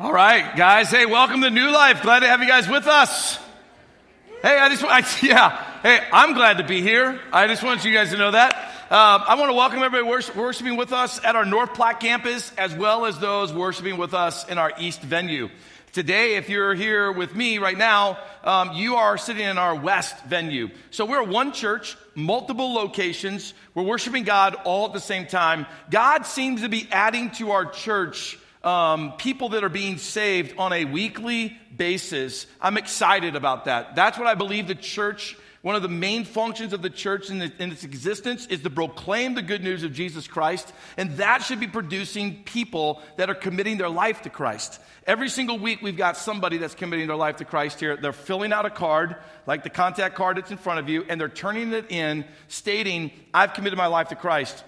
All right, guys. Hey, welcome to New Life. Glad to have you guys with us. Hey, I just, I, yeah. Hey, I'm glad to be here. I just want you guys to know that. Uh, I want to welcome everybody worshiping with us at our North Platte campus, as well as those worshiping with us in our East venue. Today, if you're here with me right now, um, you are sitting in our West venue. So we're one church, multiple locations. We're worshiping God all at the same time. God seems to be adding to our church um, people that are being saved on a weekly basis. I'm excited about that. That's what I believe the church, one of the main functions of the church in, the, in its existence is to proclaim the good news of Jesus Christ. And that should be producing people that are committing their life to Christ. Every single week, we've got somebody that's committing their life to Christ here. They're filling out a card, like the contact card that's in front of you, and they're turning it in, stating, I've committed my life to Christ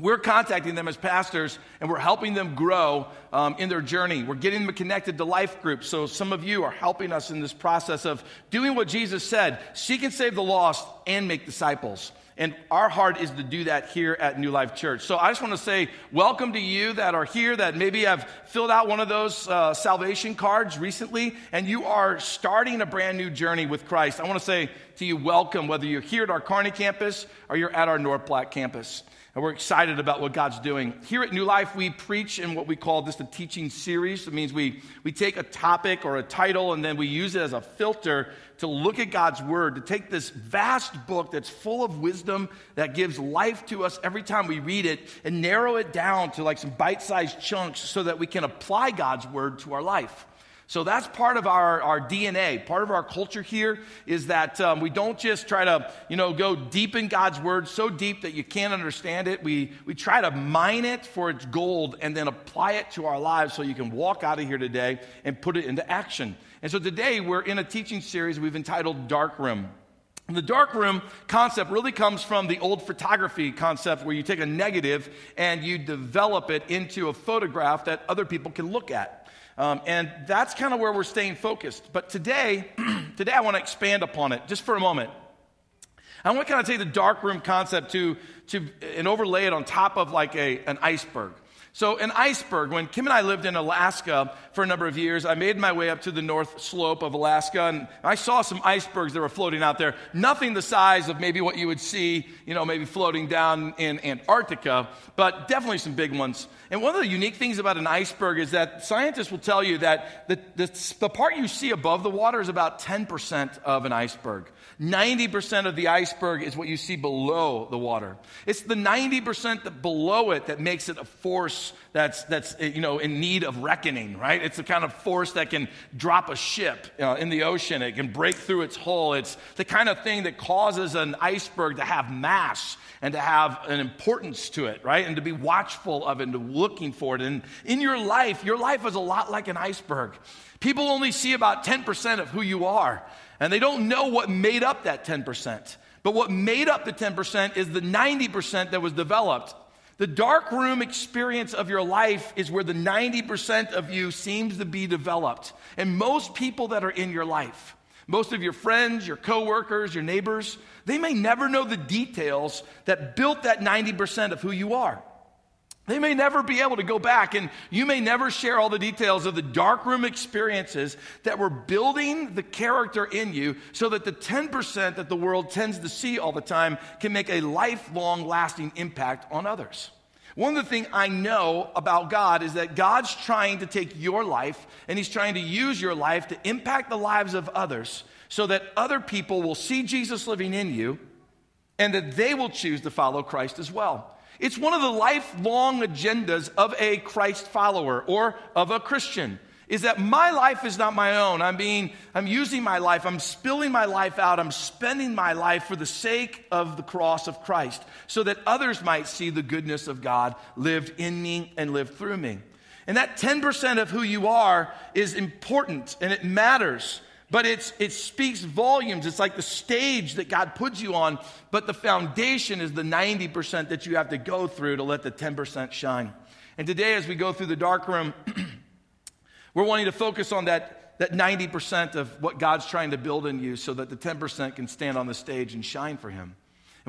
we're contacting them as pastors and we're helping them grow um, in their journey. We're getting them connected to life groups. So some of you are helping us in this process of doing what Jesus said seek and save the lost and make disciples. And our heart is to do that here at New Life Church. So I just want to say welcome to you that are here that maybe have filled out one of those uh, salvation cards recently and you are starting a brand new journey with Christ. I want to say to you, welcome, whether you're here at our Kearney campus or you're at our North Platte campus. And we're excited about what God's doing. Here at New Life, we preach in what we call this the teaching series. It means we, we take a topic or a title and then we use it as a filter to look at God's Word, to take this vast book that's full of wisdom that gives life to us every time we read it and narrow it down to like some bite sized chunks so that we can apply God's Word to our life. So that's part of our, our DNA. Part of our culture here is that um, we don't just try to, you know, go deep in God's word, so deep that you can't understand it. We, we try to mine it for its gold and then apply it to our lives so you can walk out of here today and put it into action. And so today we're in a teaching series we've entitled Dark Room. The dark room concept really comes from the old photography concept where you take a negative and you develop it into a photograph that other people can look at. Um, and that's kind of where we're staying focused. But today, today I want to expand upon it just for a moment. I want to kind of take the dark room concept to, to and overlay it on top of like a, an iceberg. So, an iceberg, when Kim and I lived in Alaska for a number of years, I made my way up to the north slope of Alaska and I saw some icebergs that were floating out there. Nothing the size of maybe what you would see, you know, maybe floating down in Antarctica, but definitely some big ones. And one of the unique things about an iceberg is that scientists will tell you that the, the, the part you see above the water is about 10% of an iceberg. 90% of the iceberg is what you see below the water. It's the 90% that below it that makes it a force that's, that's you know, in need of reckoning, right? It's the kind of force that can drop a ship uh, in the ocean. It can break through its hull. It's the kind of thing that causes an iceberg to have mass and to have an importance to it, right? And to be watchful of it and to looking for it. And in your life, your life is a lot like an iceberg. People only see about 10% of who you are. And they don't know what made up that 10%. But what made up the 10% is the 90% that was developed. The dark room experience of your life is where the 90% of you seems to be developed. And most people that are in your life, most of your friends, your coworkers, your neighbors, they may never know the details that built that 90% of who you are. They may never be able to go back, and you may never share all the details of the darkroom experiences that were building the character in you so that the 10% that the world tends to see all the time can make a lifelong lasting impact on others. One of the things I know about God is that God's trying to take your life and He's trying to use your life to impact the lives of others so that other people will see Jesus living in you and that they will choose to follow Christ as well. It's one of the lifelong agendas of a Christ follower or of a Christian is that my life is not my own. I'm being, I'm using my life, I'm spilling my life out, I'm spending my life for the sake of the cross of Christ, so that others might see the goodness of God lived in me and lived through me. And that 10% of who you are is important and it matters. But it's, it speaks volumes. It's like the stage that God puts you on, but the foundation is the 90% that you have to go through to let the 10% shine. And today, as we go through the dark room, we're wanting to focus on that, that 90% of what God's trying to build in you so that the 10% can stand on the stage and shine for Him.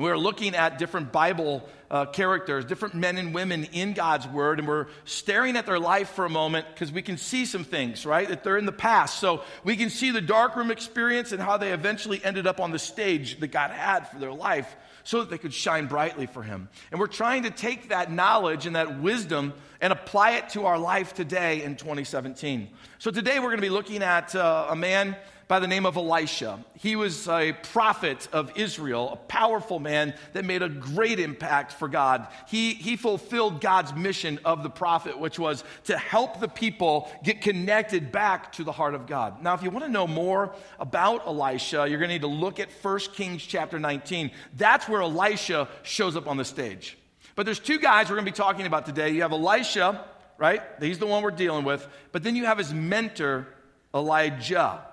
And we are looking at different Bible uh, characters, different men and women in God's Word, and we're staring at their life for a moment because we can see some things, right? That they're in the past. So we can see the darkroom experience and how they eventually ended up on the stage that God had for their life so that they could shine brightly for Him. And we're trying to take that knowledge and that wisdom and apply it to our life today in 2017. So today we're going to be looking at uh, a man by the name of Elisha. He was a prophet of Israel, a powerful man that made a great impact for God. He, he fulfilled God's mission of the prophet, which was to help the people get connected back to the heart of God. Now, if you want to know more about Elisha, you're going to need to look at 1 Kings chapter 19. That's where Elisha shows up on the stage. But there's two guys we're going to be talking about today. You have Elisha, right? He's the one we're dealing with. But then you have his mentor, Elijah.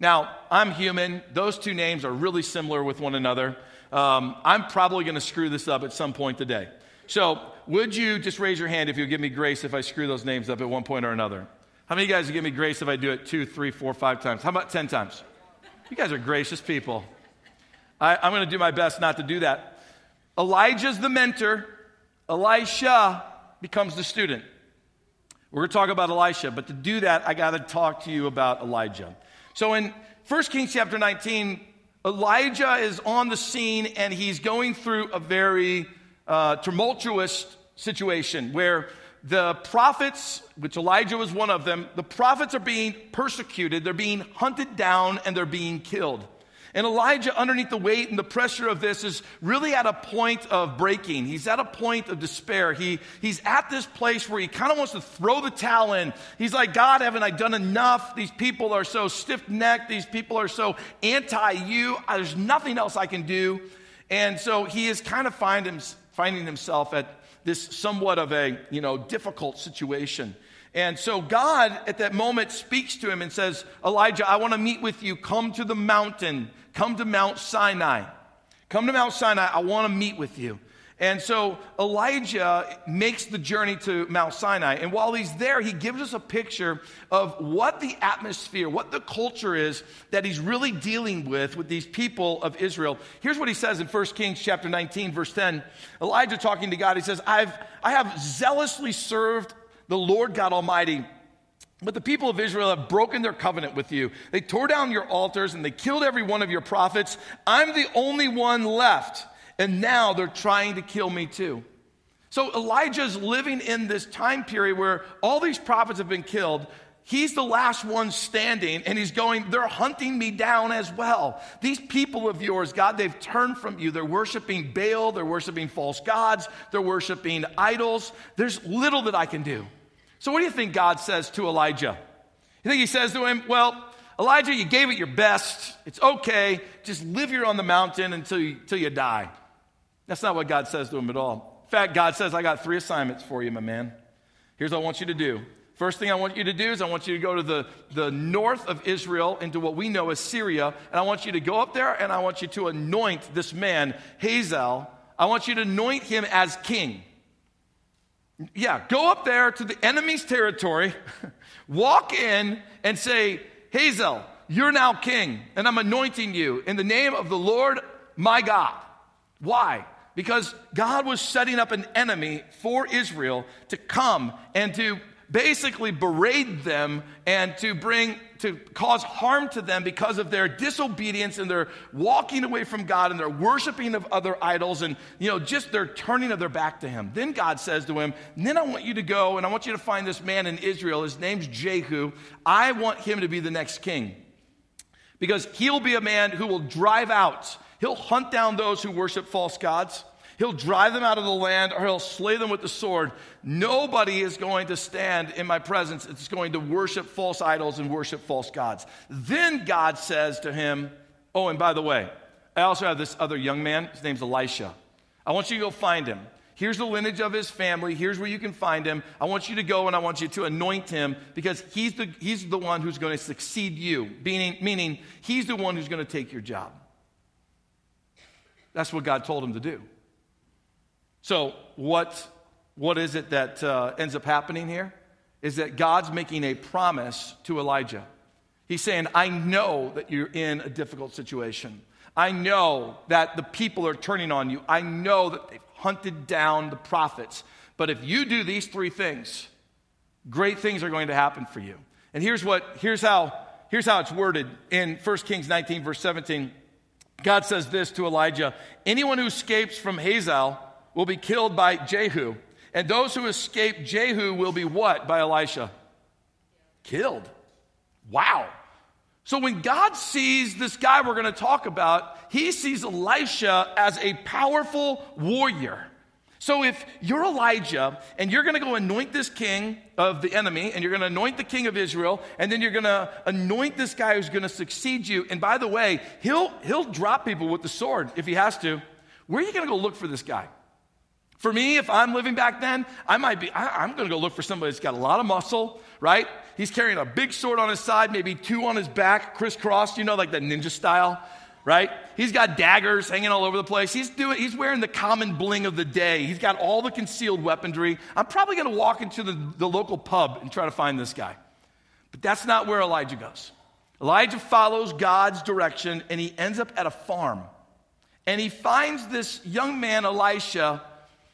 Now, I'm human. Those two names are really similar with one another. Um, I'm probably going to screw this up at some point today. So, would you just raise your hand if you give me grace if I screw those names up at one point or another? How many of you guys would give me grace if I do it two, three, four, five times? How about 10 times? You guys are gracious people. I, I'm going to do my best not to do that. Elijah's the mentor, Elisha becomes the student. We're going to talk about Elisha, but to do that, I got to talk to you about Elijah. So in 1 Kings chapter 19, Elijah is on the scene and he's going through a very uh, tumultuous situation where the prophets, which Elijah was one of them, the prophets are being persecuted, they're being hunted down, and they're being killed. And Elijah, underneath the weight and the pressure of this, is really at a point of breaking. He's at a point of despair. He, he's at this place where he kind of wants to throw the towel in. He's like, God, haven't I done enough? These people are so stiff necked. These people are so anti you. There's nothing else I can do. And so he is kind of find him, finding himself at this somewhat of a you know difficult situation. And so God at that moment speaks to him and says, Elijah, I want to meet with you. Come to the mountain Come to Mount Sinai. Come to Mount Sinai. I want to meet with you. And so Elijah makes the journey to Mount Sinai. And while he's there, he gives us a picture of what the atmosphere, what the culture is that he's really dealing with with these people of Israel. Here's what he says in 1 Kings chapter 19, verse 10. Elijah talking to God, he says, I've, I have zealously served the Lord God Almighty but the people of Israel have broken their covenant with you. They tore down your altars and they killed every one of your prophets. I'm the only one left. And now they're trying to kill me too. So Elijah's living in this time period where all these prophets have been killed. He's the last one standing, and he's going, They're hunting me down as well. These people of yours, God, they've turned from you. They're worshiping Baal, they're worshiping false gods, they're worshiping idols. There's little that I can do. So, what do you think God says to Elijah? You think he says to him, Well, Elijah, you gave it your best. It's okay. Just live here on the mountain until you, until you die. That's not what God says to him at all. In fact, God says, I got three assignments for you, my man. Here's what I want you to do. First thing I want you to do is I want you to go to the, the north of Israel into what we know as Syria, and I want you to go up there and I want you to anoint this man, Hazael. I want you to anoint him as king. Yeah, go up there to the enemy's territory, walk in and say, Hazael, you're now king, and I'm anointing you in the name of the Lord my God. Why? Because God was setting up an enemy for Israel to come and to basically berate them and to bring to cause harm to them because of their disobedience and their walking away from God and their worshiping of other idols and you know just their turning of their back to him. Then God says to him, "Then I want you to go and I want you to find this man in Israel. His name's Jehu. I want him to be the next king." Because he'll be a man who will drive out, he'll hunt down those who worship false gods. He'll drive them out of the land or he'll slay them with the sword. Nobody is going to stand in my presence. It's going to worship false idols and worship false gods. Then God says to him, Oh, and by the way, I also have this other young man. His name's Elisha. I want you to go find him. Here's the lineage of his family. Here's where you can find him. I want you to go and I want you to anoint him because he's the, he's the one who's going to succeed you, meaning, meaning he's the one who's going to take your job. That's what God told him to do. So, what, what is it that uh, ends up happening here? Is that God's making a promise to Elijah. He's saying, I know that you're in a difficult situation. I know that the people are turning on you. I know that they've hunted down the prophets. But if you do these three things, great things are going to happen for you. And here's what, here's how, here's how it's worded in 1 Kings 19, verse 17. God says this to Elijah Anyone who escapes from Hazael will be killed by Jehu. And those who escape Jehu will be what by Elisha? Killed. Wow. So when God sees this guy we're going to talk about, he sees Elisha as a powerful warrior. So if you're Elijah and you're going to go anoint this king of the enemy and you're going to anoint the king of Israel and then you're going to anoint this guy who's going to succeed you and by the way, he'll he'll drop people with the sword if he has to. Where are you going to go look for this guy? For me, if I'm living back then, I might be, I, am to go look for somebody that's got a lot of muscle, right? He's carrying a big sword on his side, maybe two on his back, crisscrossed, you know, like the ninja style right? He's got daggers hanging all over the place. He's doing he's wearing the common bling of the day. He's got all the concealed weaponry. I'm probably to walk into the, the local pub and try to find this guy. But that's not where Elijah goes. Elijah follows God's direction and he ends up at a farm. And he finds this young man, Elisha,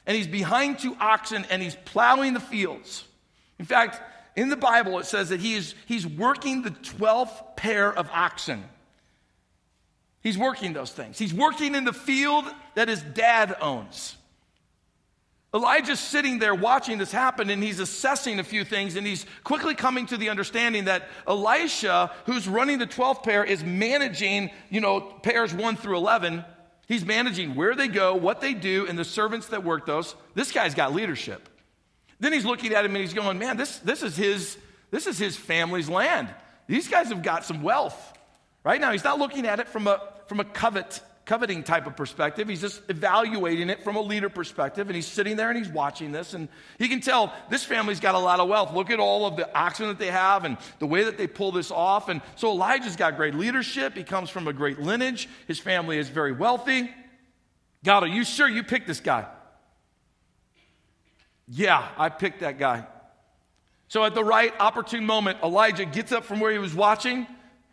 and he's behind two oxen and he's plowing the fields. In fact, in the Bible, it says that he is, he's working the 12th pair of oxen. He's working those things. He's working in the field that his dad owns. Elijah's sitting there watching this happen and he's assessing a few things and he's quickly coming to the understanding that Elisha, who's running the 12th pair, is managing, you know, pairs 1 through 11. He's managing where they go, what they do, and the servants that work those. This guy's got leadership. Then he's looking at him and he's going, man, this, this, is, his, this is his family's land. These guys have got some wealth. Right now, he's not looking at it from a, from a covet, coveting type of perspective. He's just evaluating it from a leader perspective. And he's sitting there and he's watching this. And he can tell this family's got a lot of wealth. Look at all of the oxen that they have and the way that they pull this off. And so Elijah's got great leadership. He comes from a great lineage. His family is very wealthy. God, are you sure you picked this guy? Yeah, I picked that guy. So at the right opportune moment, Elijah gets up from where he was watching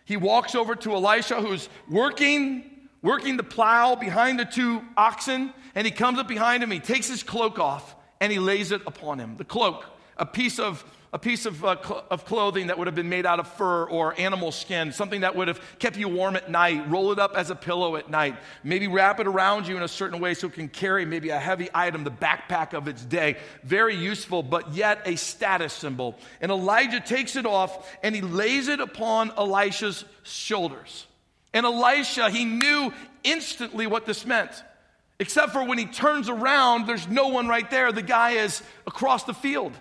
he walks over to Elisha, who's working, working the plow behind the two oxen, and he comes up behind him. He takes his cloak off and he lays it upon him. The cloak, a piece of a piece of, uh, cl- of clothing that would have been made out of fur or animal skin, something that would have kept you warm at night. Roll it up as a pillow at night. Maybe wrap it around you in a certain way so it can carry maybe a heavy item, the backpack of its day. Very useful, but yet a status symbol. And Elijah takes it off and he lays it upon Elisha's shoulders. And Elisha, he knew instantly what this meant. Except for when he turns around, there's no one right there. The guy is across the field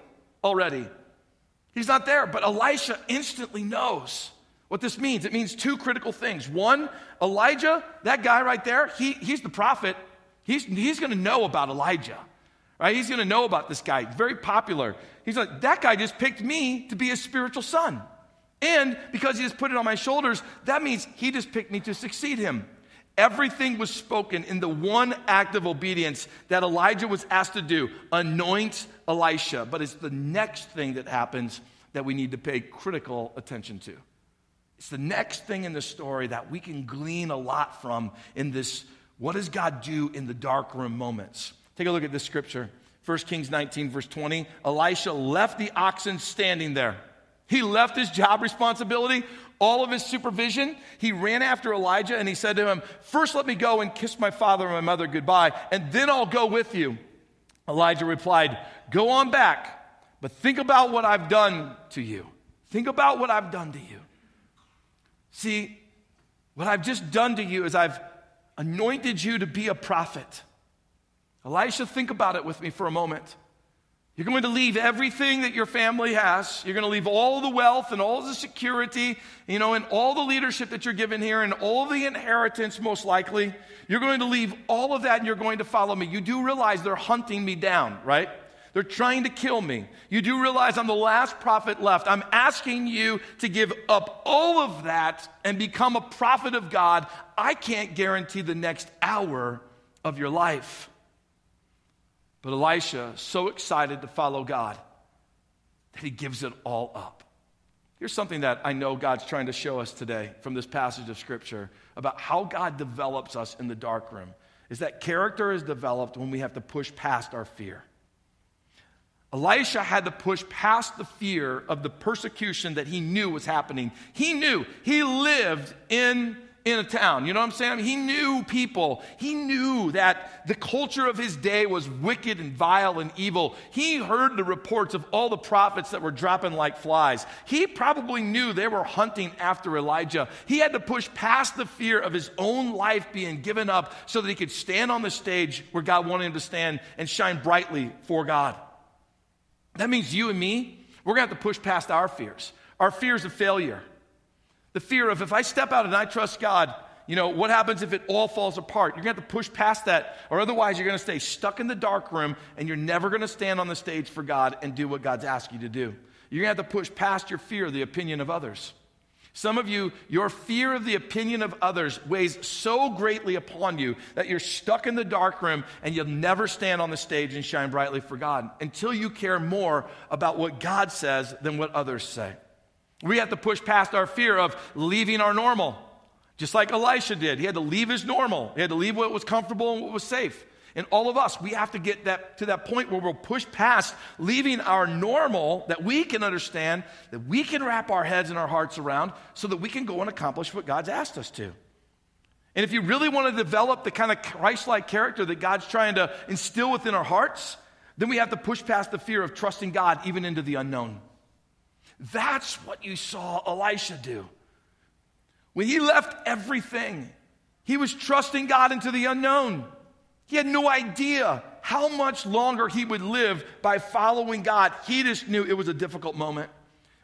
already. He's not there, but Elisha instantly knows what this means. It means two critical things. One, Elijah, that guy right there, he, he's the prophet. He's, he's going to know about Elijah, right? He's going to know about this guy. Very popular. He's like, that guy just picked me to be his spiritual son. And because he has put it on my shoulders, that means he just picked me to succeed him. Everything was spoken in the one act of obedience that Elijah was asked to do anoint Elisha. But it's the next thing that happens that we need to pay critical attention to. It's the next thing in the story that we can glean a lot from in this what does God do in the dark room moments? Take a look at this scripture. 1 Kings 19, verse 20. Elisha left the oxen standing there. He left his job responsibility, all of his supervision. He ran after Elijah and he said to him, First, let me go and kiss my father and my mother goodbye, and then I'll go with you. Elijah replied, Go on back, but think about what I've done to you. Think about what I've done to you. See, what I've just done to you is I've anointed you to be a prophet. Elisha, think about it with me for a moment. You're going to leave everything that your family has. You're going to leave all the wealth and all the security, you know, and all the leadership that you're given here and all the inheritance, most likely. You're going to leave all of that and you're going to follow me. You do realize they're hunting me down, right? They're trying to kill me. You do realize I'm the last prophet left. I'm asking you to give up all of that and become a prophet of God. I can't guarantee the next hour of your life. But Elisha, so excited to follow God, that he gives it all up. Here's something that I know God's trying to show us today from this passage of Scripture about how God develops us in the dark room. is that character is developed when we have to push past our fear. Elisha had to push past the fear of the persecution that he knew was happening. He knew he lived in in a town. You know what I'm saying? He knew people. He knew that the culture of his day was wicked and vile and evil. He heard the reports of all the prophets that were dropping like flies. He probably knew they were hunting after Elijah. He had to push past the fear of his own life being given up so that he could stand on the stage where God wanted him to stand and shine brightly for God. That means you and me, we're going to have to push past our fears. Our fears of failure the fear of if I step out and I trust God, you know, what happens if it all falls apart? You're going to have to push past that, or otherwise you're going to stay stuck in the dark room and you're never going to stand on the stage for God and do what God's asked you to do. You're going to have to push past your fear of the opinion of others. Some of you, your fear of the opinion of others weighs so greatly upon you that you're stuck in the dark room and you'll never stand on the stage and shine brightly for God until you care more about what God says than what others say. We have to push past our fear of leaving our normal, just like Elisha did. He had to leave his normal, he had to leave what was comfortable and what was safe. And all of us, we have to get that, to that point where we'll push past leaving our normal that we can understand, that we can wrap our heads and our hearts around, so that we can go and accomplish what God's asked us to. And if you really want to develop the kind of Christ like character that God's trying to instill within our hearts, then we have to push past the fear of trusting God even into the unknown. That's what you saw Elisha do. When he left everything, he was trusting God into the unknown. He had no idea how much longer he would live by following God. He just knew it was a difficult moment.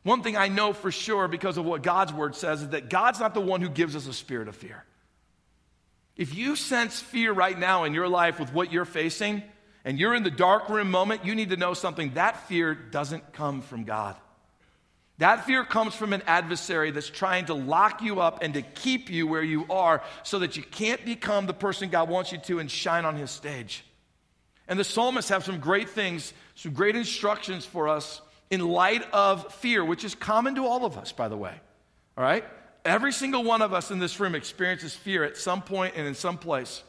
One thing I know for sure because of what God's word says is that God's not the one who gives us a spirit of fear. If you sense fear right now in your life with what you're facing, and you're in the dark room moment, you need to know something. That fear doesn't come from God. That fear comes from an adversary that's trying to lock you up and to keep you where you are so that you can't become the person God wants you to and shine on his stage. And the psalmists have some great things, some great instructions for us in light of fear, which is common to all of us, by the way. All right? Every single one of us in this room experiences fear at some point and in some place,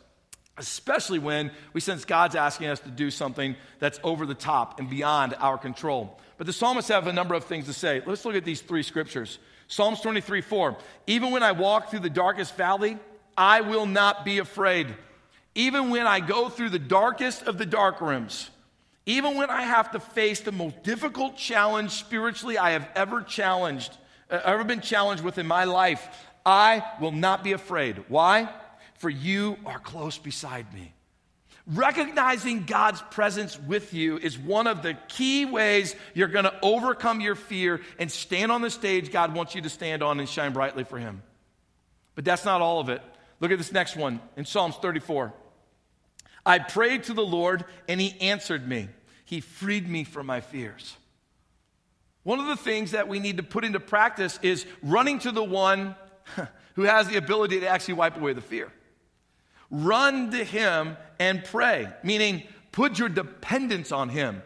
especially when we sense God's asking us to do something that's over the top and beyond our control. But the psalmists have a number of things to say. Let's look at these three scriptures. Psalms 23 4. Even when I walk through the darkest valley, I will not be afraid. Even when I go through the darkest of the dark rooms, even when I have to face the most difficult challenge spiritually I have ever challenged, uh, ever been challenged with in my life, I will not be afraid. Why? For you are close beside me. Recognizing God's presence with you is one of the key ways you're going to overcome your fear and stand on the stage God wants you to stand on and shine brightly for Him. But that's not all of it. Look at this next one in Psalms 34. I prayed to the Lord and He answered me, He freed me from my fears. One of the things that we need to put into practice is running to the one who has the ability to actually wipe away the fear. Run to him and pray, meaning put your dependence on him.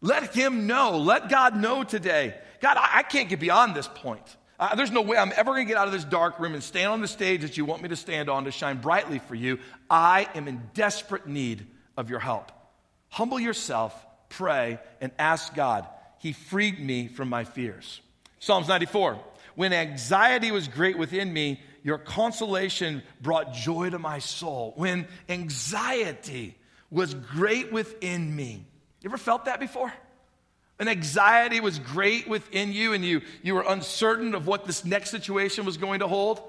Let him know. Let God know today. God, I, I can't get beyond this point. Uh, there's no way I'm ever going to get out of this dark room and stand on the stage that you want me to stand on to shine brightly for you. I am in desperate need of your help. Humble yourself, pray, and ask God. He freed me from my fears. Psalms 94. When anxiety was great within me, your consolation brought joy to my soul. When anxiety was great within me. You ever felt that before? An anxiety was great within you and you, you were uncertain of what this next situation was going to hold.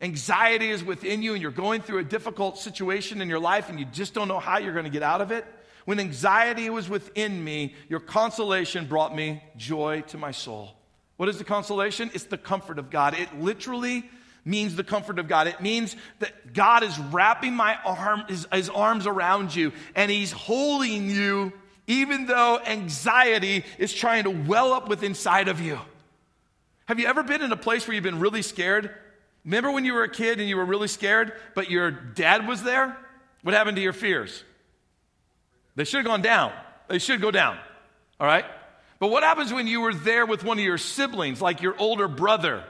Anxiety is within you and you're going through a difficult situation in your life and you just don't know how you're going to get out of it. When anxiety was within me, your consolation brought me joy to my soul. What is the consolation? It's the comfort of God. It literally means the comfort of God. It means that God is wrapping my arm, his, his arms around you and he's holding you even though anxiety is trying to well up with inside of you. Have you ever been in a place where you've been really scared? Remember when you were a kid and you were really scared, but your dad was there? What happened to your fears? They should have gone down. They should go down. All right? But what happens when you were there with one of your siblings, like your older brother?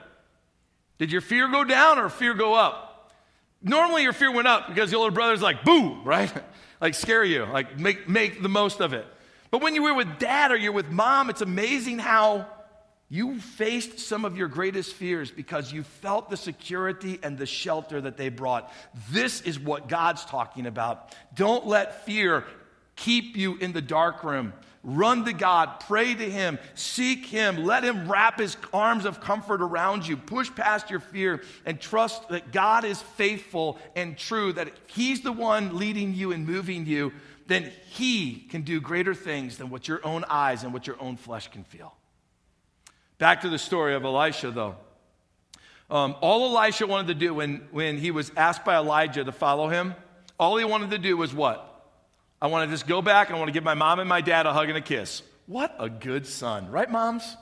Did your fear go down or fear go up? Normally your fear went up because the older brother's like, boo, right? like scare you, like make, make the most of it. But when you were with dad or you're with mom, it's amazing how you faced some of your greatest fears because you felt the security and the shelter that they brought. This is what God's talking about. Don't let fear keep you in the dark room. Run to God, pray to Him, seek Him, let Him wrap His arms of comfort around you. Push past your fear and trust that God is faithful and true, that He's the one leading you and moving you. Then He can do greater things than what your own eyes and what your own flesh can feel. Back to the story of Elisha, though. Um, all Elisha wanted to do when, when he was asked by Elijah to follow him, all he wanted to do was what? I want to just go back and I want to give my mom and my dad a hug and a kiss. What a good son, right, moms?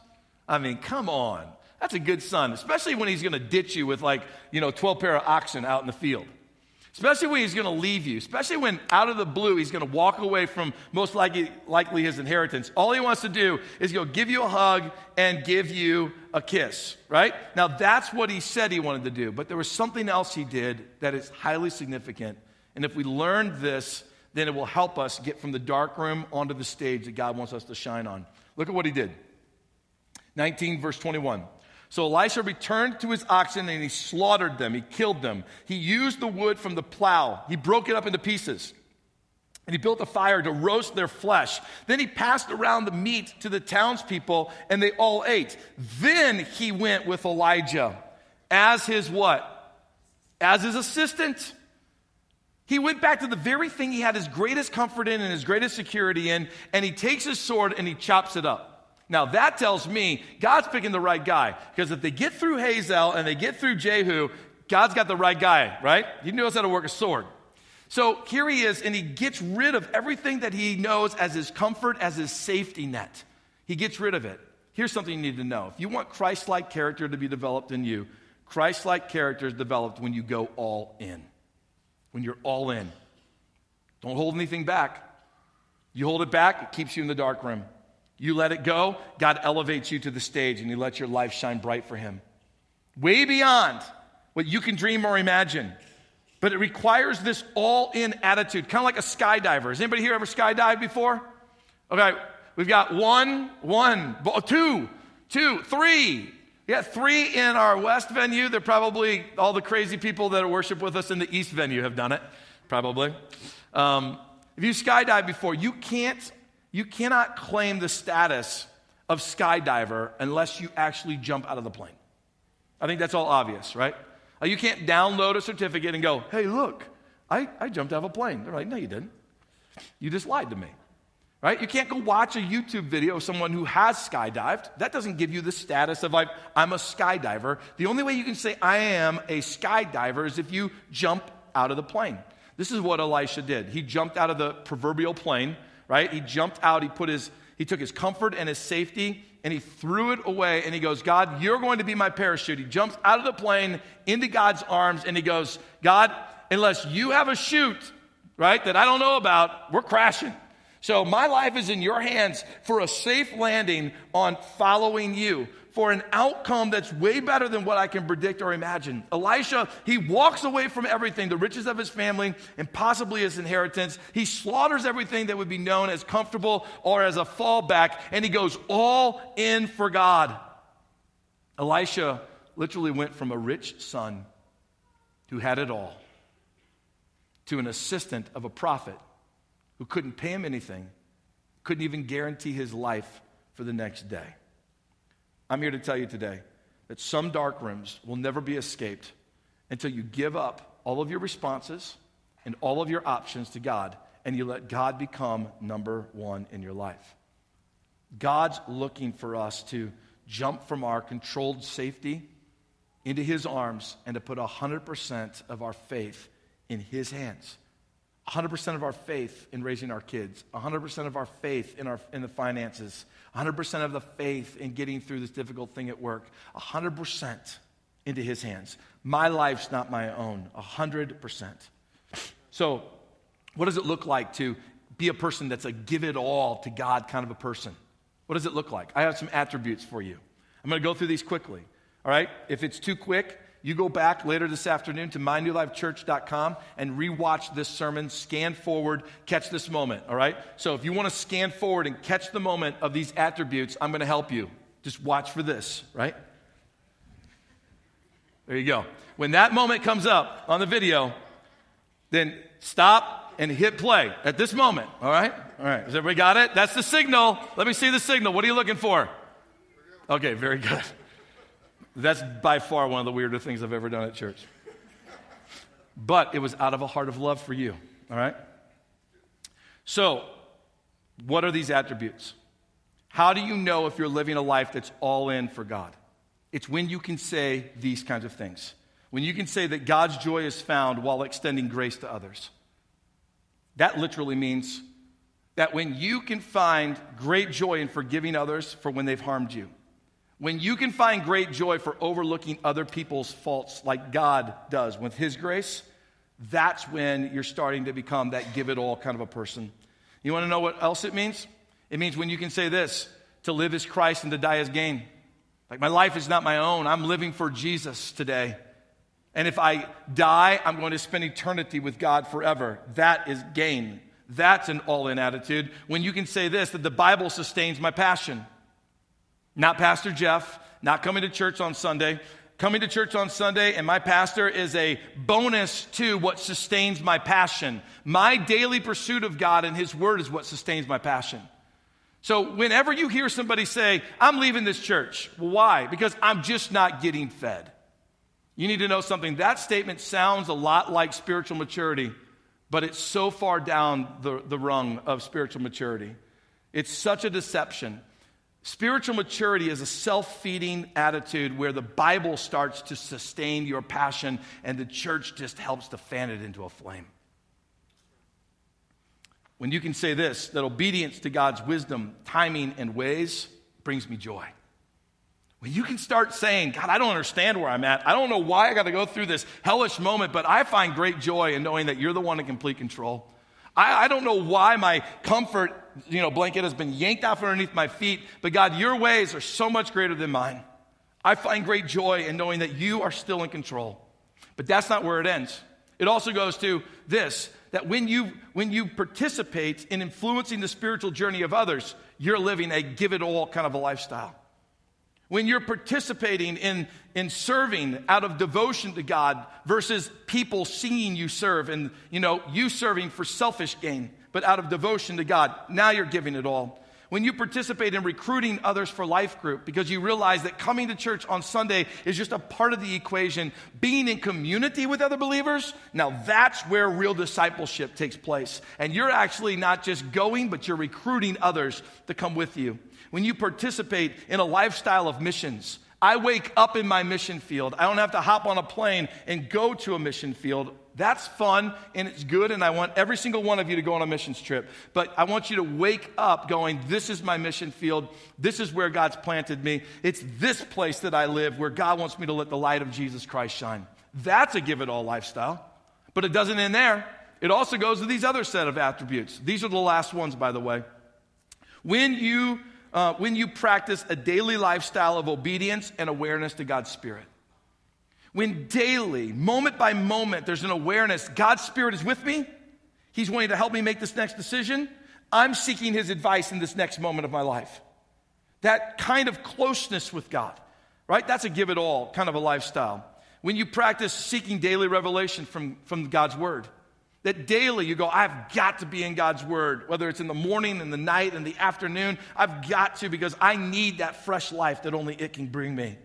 I mean, come on. That's a good son, especially when he's going to ditch you with like, you know, 12 pair of oxen out in the field. Especially when he's going to leave you. Especially when out of the blue he's going to walk away from most likely, likely his inheritance. All he wants to do is go give you a hug and give you a kiss, right? Now that's what he said he wanted to do. But there was something else he did that is highly significant. And if we learned this, then it will help us get from the dark room onto the stage that God wants us to shine on. Look at what he did. 19, verse 21. So Elisha returned to his oxen and he slaughtered them. He killed them. He used the wood from the plow. He broke it up into pieces. And he built a fire to roast their flesh. Then he passed around the meat to the townspeople and they all ate. Then he went with Elijah as his what? As his assistant. He went back to the very thing he had his greatest comfort in and his greatest security in, and he takes his sword and he chops it up. Now that tells me God's picking the right guy. Because if they get through Hazael and they get through Jehu, God's got the right guy, right? He knows how to work a sword. So here he is, and he gets rid of everything that he knows as his comfort, as his safety net. He gets rid of it. Here's something you need to know. If you want Christ like character to be developed in you, Christ like character is developed when you go all in when you're all in. Don't hold anything back. You hold it back, it keeps you in the dark room. You let it go, God elevates you to the stage and He lets your life shine bright for Him. Way beyond what you can dream or imagine. But it requires this all in attitude, kind of like a skydiver. Has anybody here ever skydived before? Okay, we've got one, one, two, two, three, yeah, three in our west venue. They're probably all the crazy people that worship with us in the east venue have done it, probably. Um, if you skydive before, you can't, you cannot claim the status of skydiver unless you actually jump out of the plane. I think that's all obvious, right? You can't download a certificate and go, hey, look, I, I jumped out of a plane. They're like, no, you didn't. You just lied to me right? You can't go watch a YouTube video of someone who has skydived. That doesn't give you the status of like, I'm a skydiver. The only way you can say I am a skydiver is if you jump out of the plane. This is what Elisha did. He jumped out of the proverbial plane, right? He jumped out, he put his he took his comfort and his safety and he threw it away and he goes, God, you're going to be my parachute. He jumps out of the plane into God's arms and he goes, God, unless you have a chute, right, that I don't know about, we're crashing. So my life is in your hands for a safe landing on following you, for an outcome that's way better than what I can predict or imagine. Elisha, he walks away from everything, the riches of his family and possibly his inheritance. He slaughters everything that would be known as comfortable or as a fallback, and he goes all in for God. Elisha literally went from a rich son who had it all to an assistant of a prophet who couldn't pay him anything, couldn't even guarantee his life for the next day. I'm here to tell you today that some dark rooms will never be escaped until you give up all of your responses and all of your options to God and you let God become number one in your life. God's looking for us to jump from our controlled safety into His arms and to put 100% of our faith in His hands. 100% of our faith in raising our kids, 100% of our faith in, our, in the finances, 100% of the faith in getting through this difficult thing at work, 100% into His hands. My life's not my own, 100%. So, what does it look like to be a person that's a give it all to God kind of a person? What does it look like? I have some attributes for you. I'm going to go through these quickly. All right? If it's too quick, you go back later this afternoon to mynewlifechurch.com and rewatch this sermon, scan forward, catch this moment, all right? So if you want to scan forward and catch the moment of these attributes, I'm going to help you. Just watch for this, right? There you go. When that moment comes up on the video, then stop and hit play at this moment, all right? All right, has everybody got it? That's the signal. Let me see the signal. What are you looking for? Okay, very good. That's by far one of the weirder things I've ever done at church. But it was out of a heart of love for you, all right? So, what are these attributes? How do you know if you're living a life that's all in for God? It's when you can say these kinds of things. When you can say that God's joy is found while extending grace to others. That literally means that when you can find great joy in forgiving others for when they've harmed you, when you can find great joy for overlooking other people's faults like God does with His grace, that's when you're starting to become that give it all kind of a person. You want to know what else it means? It means when you can say this to live is Christ and to die is gain. Like my life is not my own, I'm living for Jesus today. And if I die, I'm going to spend eternity with God forever. That is gain. That's an all in attitude. When you can say this, that the Bible sustains my passion. Not Pastor Jeff, not coming to church on Sunday. Coming to church on Sunday and my pastor is a bonus to what sustains my passion. My daily pursuit of God and His Word is what sustains my passion. So, whenever you hear somebody say, I'm leaving this church, why? Because I'm just not getting fed. You need to know something. That statement sounds a lot like spiritual maturity, but it's so far down the, the rung of spiritual maturity. It's such a deception. Spiritual maturity is a self feeding attitude where the Bible starts to sustain your passion and the church just helps to fan it into a flame. When you can say this, that obedience to God's wisdom, timing, and ways brings me joy. When you can start saying, God, I don't understand where I'm at. I don't know why I got to go through this hellish moment, but I find great joy in knowing that you're the one in complete control. I, I don't know why my comfort you know, blanket has been yanked out from underneath my feet, but God, your ways are so much greater than mine. I find great joy in knowing that you are still in control. But that's not where it ends. It also goes to this that when you, when you participate in influencing the spiritual journey of others, you're living a give it all kind of a lifestyle. When you're participating in, in serving out of devotion to God versus people seeing you serve and, you know, you serving for selfish gain but out of devotion to God. Now you're giving it all. When you participate in recruiting others for life group because you realize that coming to church on Sunday is just a part of the equation, being in community with other believers, now that's where real discipleship takes place. And you're actually not just going, but you're recruiting others to come with you. When you participate in a lifestyle of missions, I wake up in my mission field. I don't have to hop on a plane and go to a mission field. That's fun and it's good, and I want every single one of you to go on a missions trip. But I want you to wake up going, This is my mission field. This is where God's planted me. It's this place that I live where God wants me to let the light of Jesus Christ shine. That's a give it all lifestyle. But it doesn't end there. It also goes to these other set of attributes. These are the last ones, by the way. When you, uh, when you practice a daily lifestyle of obedience and awareness to God's Spirit. When daily, moment by moment, there's an awareness God's Spirit is with me, He's wanting to help me make this next decision. I'm seeking His advice in this next moment of my life. That kind of closeness with God, right? That's a give it all kind of a lifestyle. When you practice seeking daily revelation from, from God's Word, that daily you go, I've got to be in God's Word, whether it's in the morning, in the night, in the afternoon, I've got to because I need that fresh life that only it can bring me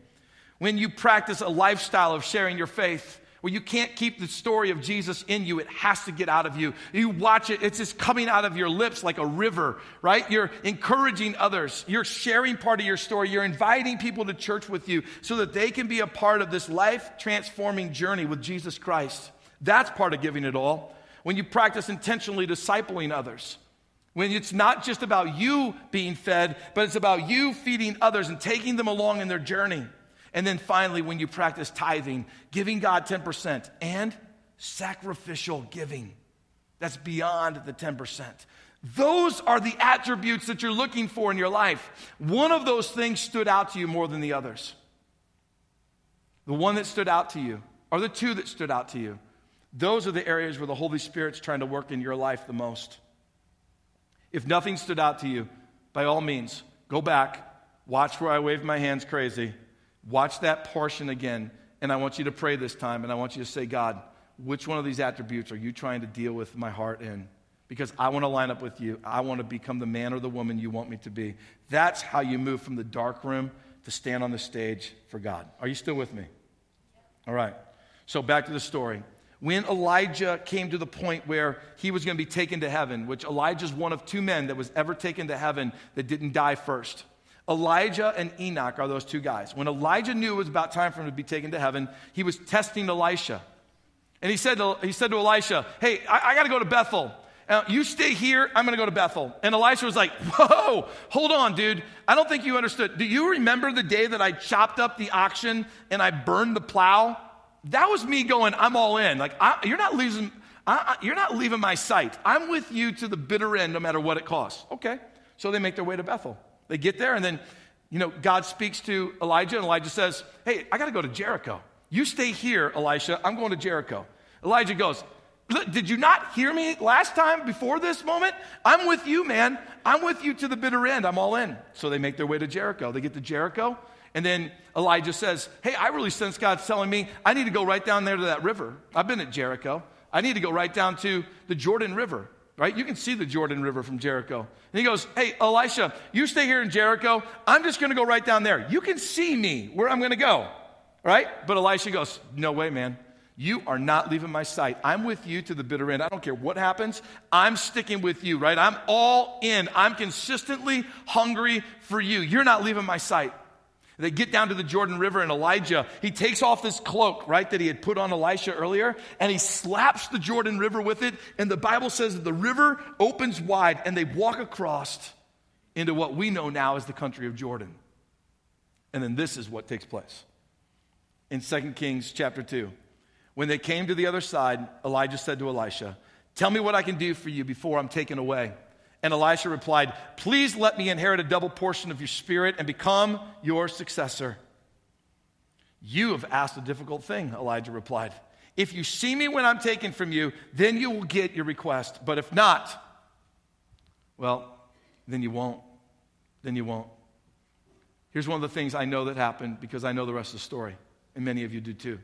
when you practice a lifestyle of sharing your faith, where you can't keep the story of Jesus in you, it has to get out of you. You watch it, it's just coming out of your lips like a river, right? You're encouraging others, you're sharing part of your story, you're inviting people to church with you so that they can be a part of this life transforming journey with Jesus Christ. That's part of giving it all. When you practice intentionally discipling others, when it's not just about you being fed, but it's about you feeding others and taking them along in their journey. And then finally, when you practice tithing, giving God 10% and sacrificial giving. That's beyond the 10%. Those are the attributes that you're looking for in your life. One of those things stood out to you more than the others. the one that stood out to you, or the two that stood out to you, those are the areas where the Holy Spirit's trying to work in your life the most. If nothing stood out to you, by all means, go back, watch where I wave my hands crazy, watch that portion again, and I want you to pray this time, and I want you to say, God, which one of these attributes are you trying to deal with my heart in? Because I want to line up with you. I want to become the man or the woman you want me to be. That's how you move from the dark room to stand on the stage for God. Are you still with me? All right. So back to the story. When Elijah came to the point where he was going to be taken to heaven, which Elijah's one of two men that was ever taken to heaven that didn't die first. Elijah and Enoch are those two guys. When Elijah knew it was about time for him to be taken to heaven, he was testing Elisha. And he said to, he said to Elisha, Hey, I, I got to go to Bethel. Uh, you stay here, I'm going to go to Bethel. And Elisha was like, Whoa, hold on, dude. I don't think you understood. Do you remember the day that I chopped up the oxen and I burned the plow? That was me going, I'm all in. Like, I, you're not losing. I, you're not leaving my sight. I'm with you to the bitter end, no matter what it costs. Okay. So they make their way to Bethel. They get there, and then, you know, God speaks to Elijah, and Elijah says, Hey, I got to go to Jericho. You stay here, Elisha. I'm going to Jericho. Elijah goes, did you not hear me last time before this moment? I'm with you, man. I'm with you to the bitter end. I'm all in. So they make their way to Jericho. They get to Jericho, and then Elijah says, Hey, I really sense God's telling me I need to go right down there to that river. I've been at Jericho. I need to go right down to the Jordan River, right? You can see the Jordan River from Jericho. And he goes, Hey, Elisha, you stay here in Jericho. I'm just going to go right down there. You can see me where I'm going to go, right? But Elisha goes, No way, man. You are not leaving my sight. I'm with you to the bitter end. I don't care what happens. I'm sticking with you, right? I'm all in. I'm consistently hungry for you. You're not leaving my sight. They get down to the Jordan River, and Elijah, he takes off this cloak, right, that he had put on Elisha earlier, and he slaps the Jordan River with it. And the Bible says that the river opens wide, and they walk across into what we know now as the country of Jordan. And then this is what takes place in 2 Kings chapter 2. When they came to the other side, Elijah said to Elisha, Tell me what I can do for you before I'm taken away. And Elisha replied, Please let me inherit a double portion of your spirit and become your successor. You have asked a difficult thing, Elijah replied. If you see me when I'm taken from you, then you will get your request. But if not, well, then you won't. Then you won't. Here's one of the things I know that happened because I know the rest of the story, and many of you do too.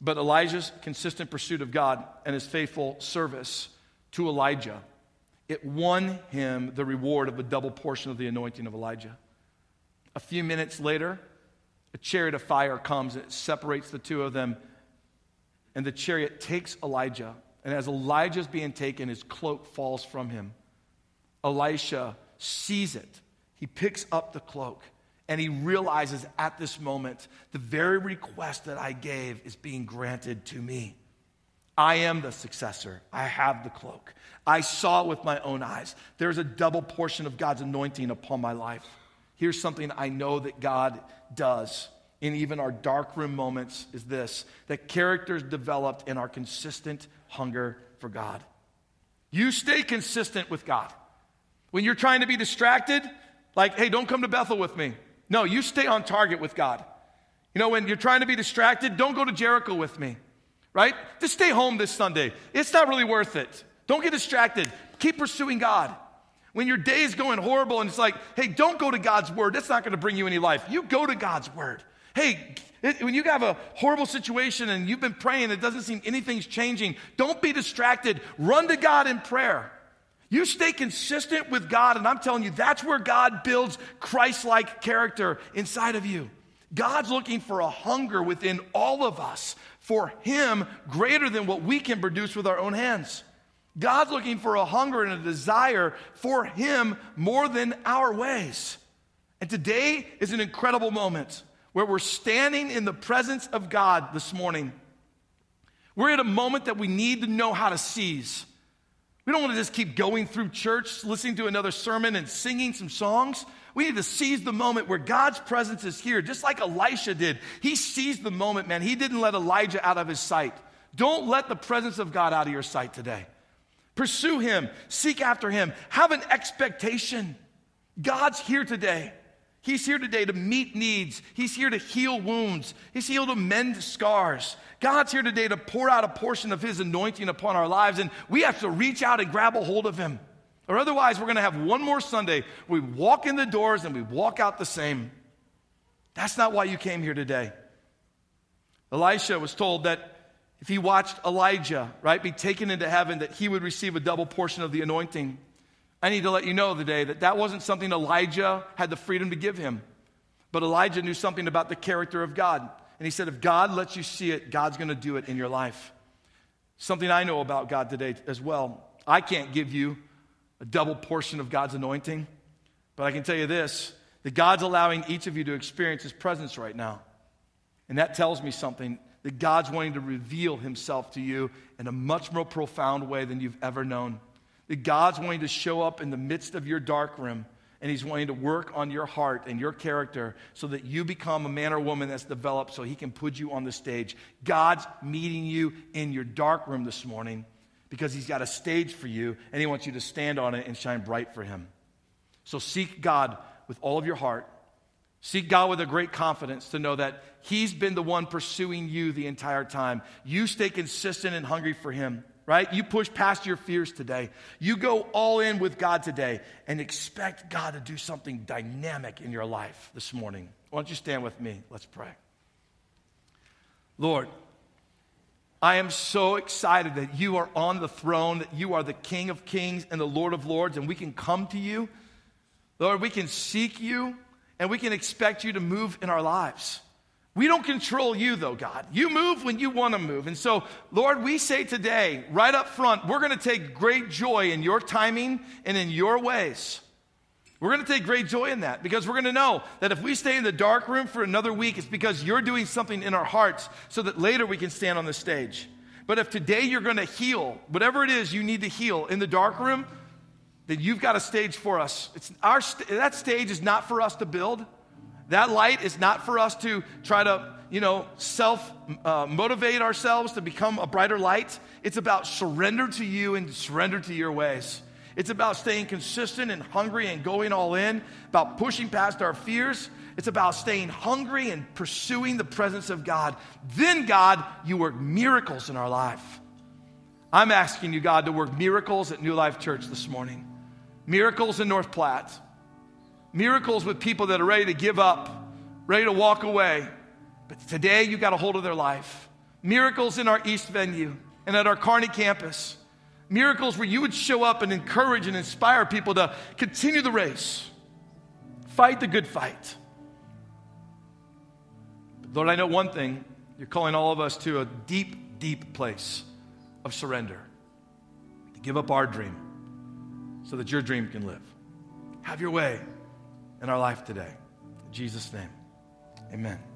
But Elijah's consistent pursuit of God and his faithful service to Elijah, it won him the reward of a double portion of the anointing of Elijah. A few minutes later, a chariot of fire comes and it separates the two of them. And the chariot takes Elijah. And as Elijah's being taken, his cloak falls from him. Elisha sees it. He picks up the cloak and he realizes at this moment, the very request that I gave is being granted to me. I am the successor. I have the cloak. I saw it with my own eyes. There's a double portion of God's anointing upon my life. Here's something I know that God does in even our darkroom moments is this that characters developed in our consistent hunger for God. You stay consistent with God. When you're trying to be distracted, like, hey, don't come to Bethel with me. No, you stay on target with God. You know, when you're trying to be distracted, don't go to Jericho with me, right? Just stay home this Sunday. It's not really worth it. Don't get distracted. Keep pursuing God. When your day is going horrible and it's like, hey, don't go to God's word. That's not going to bring you any life. You go to God's word. Hey, it, when you have a horrible situation and you've been praying, it doesn't seem anything's changing, don't be distracted. Run to God in prayer. You stay consistent with God, and I'm telling you, that's where God builds Christ like character inside of you. God's looking for a hunger within all of us for Him greater than what we can produce with our own hands. God's looking for a hunger and a desire for Him more than our ways. And today is an incredible moment where we're standing in the presence of God this morning. We're at a moment that we need to know how to seize. We don't want to just keep going through church, listening to another sermon and singing some songs. We need to seize the moment where God's presence is here, just like Elisha did. He seized the moment, man. He didn't let Elijah out of his sight. Don't let the presence of God out of your sight today. Pursue Him, seek after Him, have an expectation. God's here today. He's here today to meet needs. He's here to heal wounds. He's here to mend scars. God's here today to pour out a portion of His anointing upon our lives, and we have to reach out and grab a hold of Him. Or otherwise, we're going to have one more Sunday. We walk in the doors and we walk out the same. That's not why you came here today. Elisha was told that if he watched Elijah, right, be taken into heaven, that he would receive a double portion of the anointing. I need to let you know today that that wasn't something Elijah had the freedom to give him. But Elijah knew something about the character of God. And he said, if God lets you see it, God's going to do it in your life. Something I know about God today as well. I can't give you a double portion of God's anointing, but I can tell you this that God's allowing each of you to experience his presence right now. And that tells me something that God's wanting to reveal himself to you in a much more profound way than you've ever known that God's wanting to show up in the midst of your dark room and He's wanting to work on your heart and your character so that you become a man or woman that's developed so He can put you on the stage. God's meeting you in your dark room this morning because He's got a stage for you and He wants you to stand on it and shine bright for Him. So seek God with all of your heart. Seek God with a great confidence to know that He's been the one pursuing you the entire time. You stay consistent and hungry for Him right? You push past your fears today. You go all in with God today and expect God to do something dynamic in your life this morning. Why don't you stand with me? Let's pray. Lord, I am so excited that you are on the throne, that you are the King of kings and the Lord of lords, and we can come to you. Lord, we can seek you and we can expect you to move in our lives. We don't control you, though, God. You move when you want to move. And so, Lord, we say today, right up front, we're going to take great joy in your timing and in your ways. We're going to take great joy in that because we're going to know that if we stay in the dark room for another week, it's because you're doing something in our hearts so that later we can stand on the stage. But if today you're going to heal, whatever it is you need to heal in the dark room, then you've got a stage for us. It's our that stage is not for us to build. That light is not for us to try to, you know, self uh, motivate ourselves to become a brighter light. It's about surrender to you and surrender to your ways. It's about staying consistent and hungry and going all in, about pushing past our fears. It's about staying hungry and pursuing the presence of God. Then, God, you work miracles in our life. I'm asking you, God, to work miracles at New Life Church this morning, miracles in North Platte Miracles with people that are ready to give up, ready to walk away. But today you got a hold of their life. Miracles in our East venue and at our Kearney campus. Miracles where you would show up and encourage and inspire people to continue the race, fight the good fight. But Lord, I know one thing you're calling all of us to a deep, deep place of surrender, to give up our dream so that your dream can live. Have your way in our life today. In Jesus' name, amen.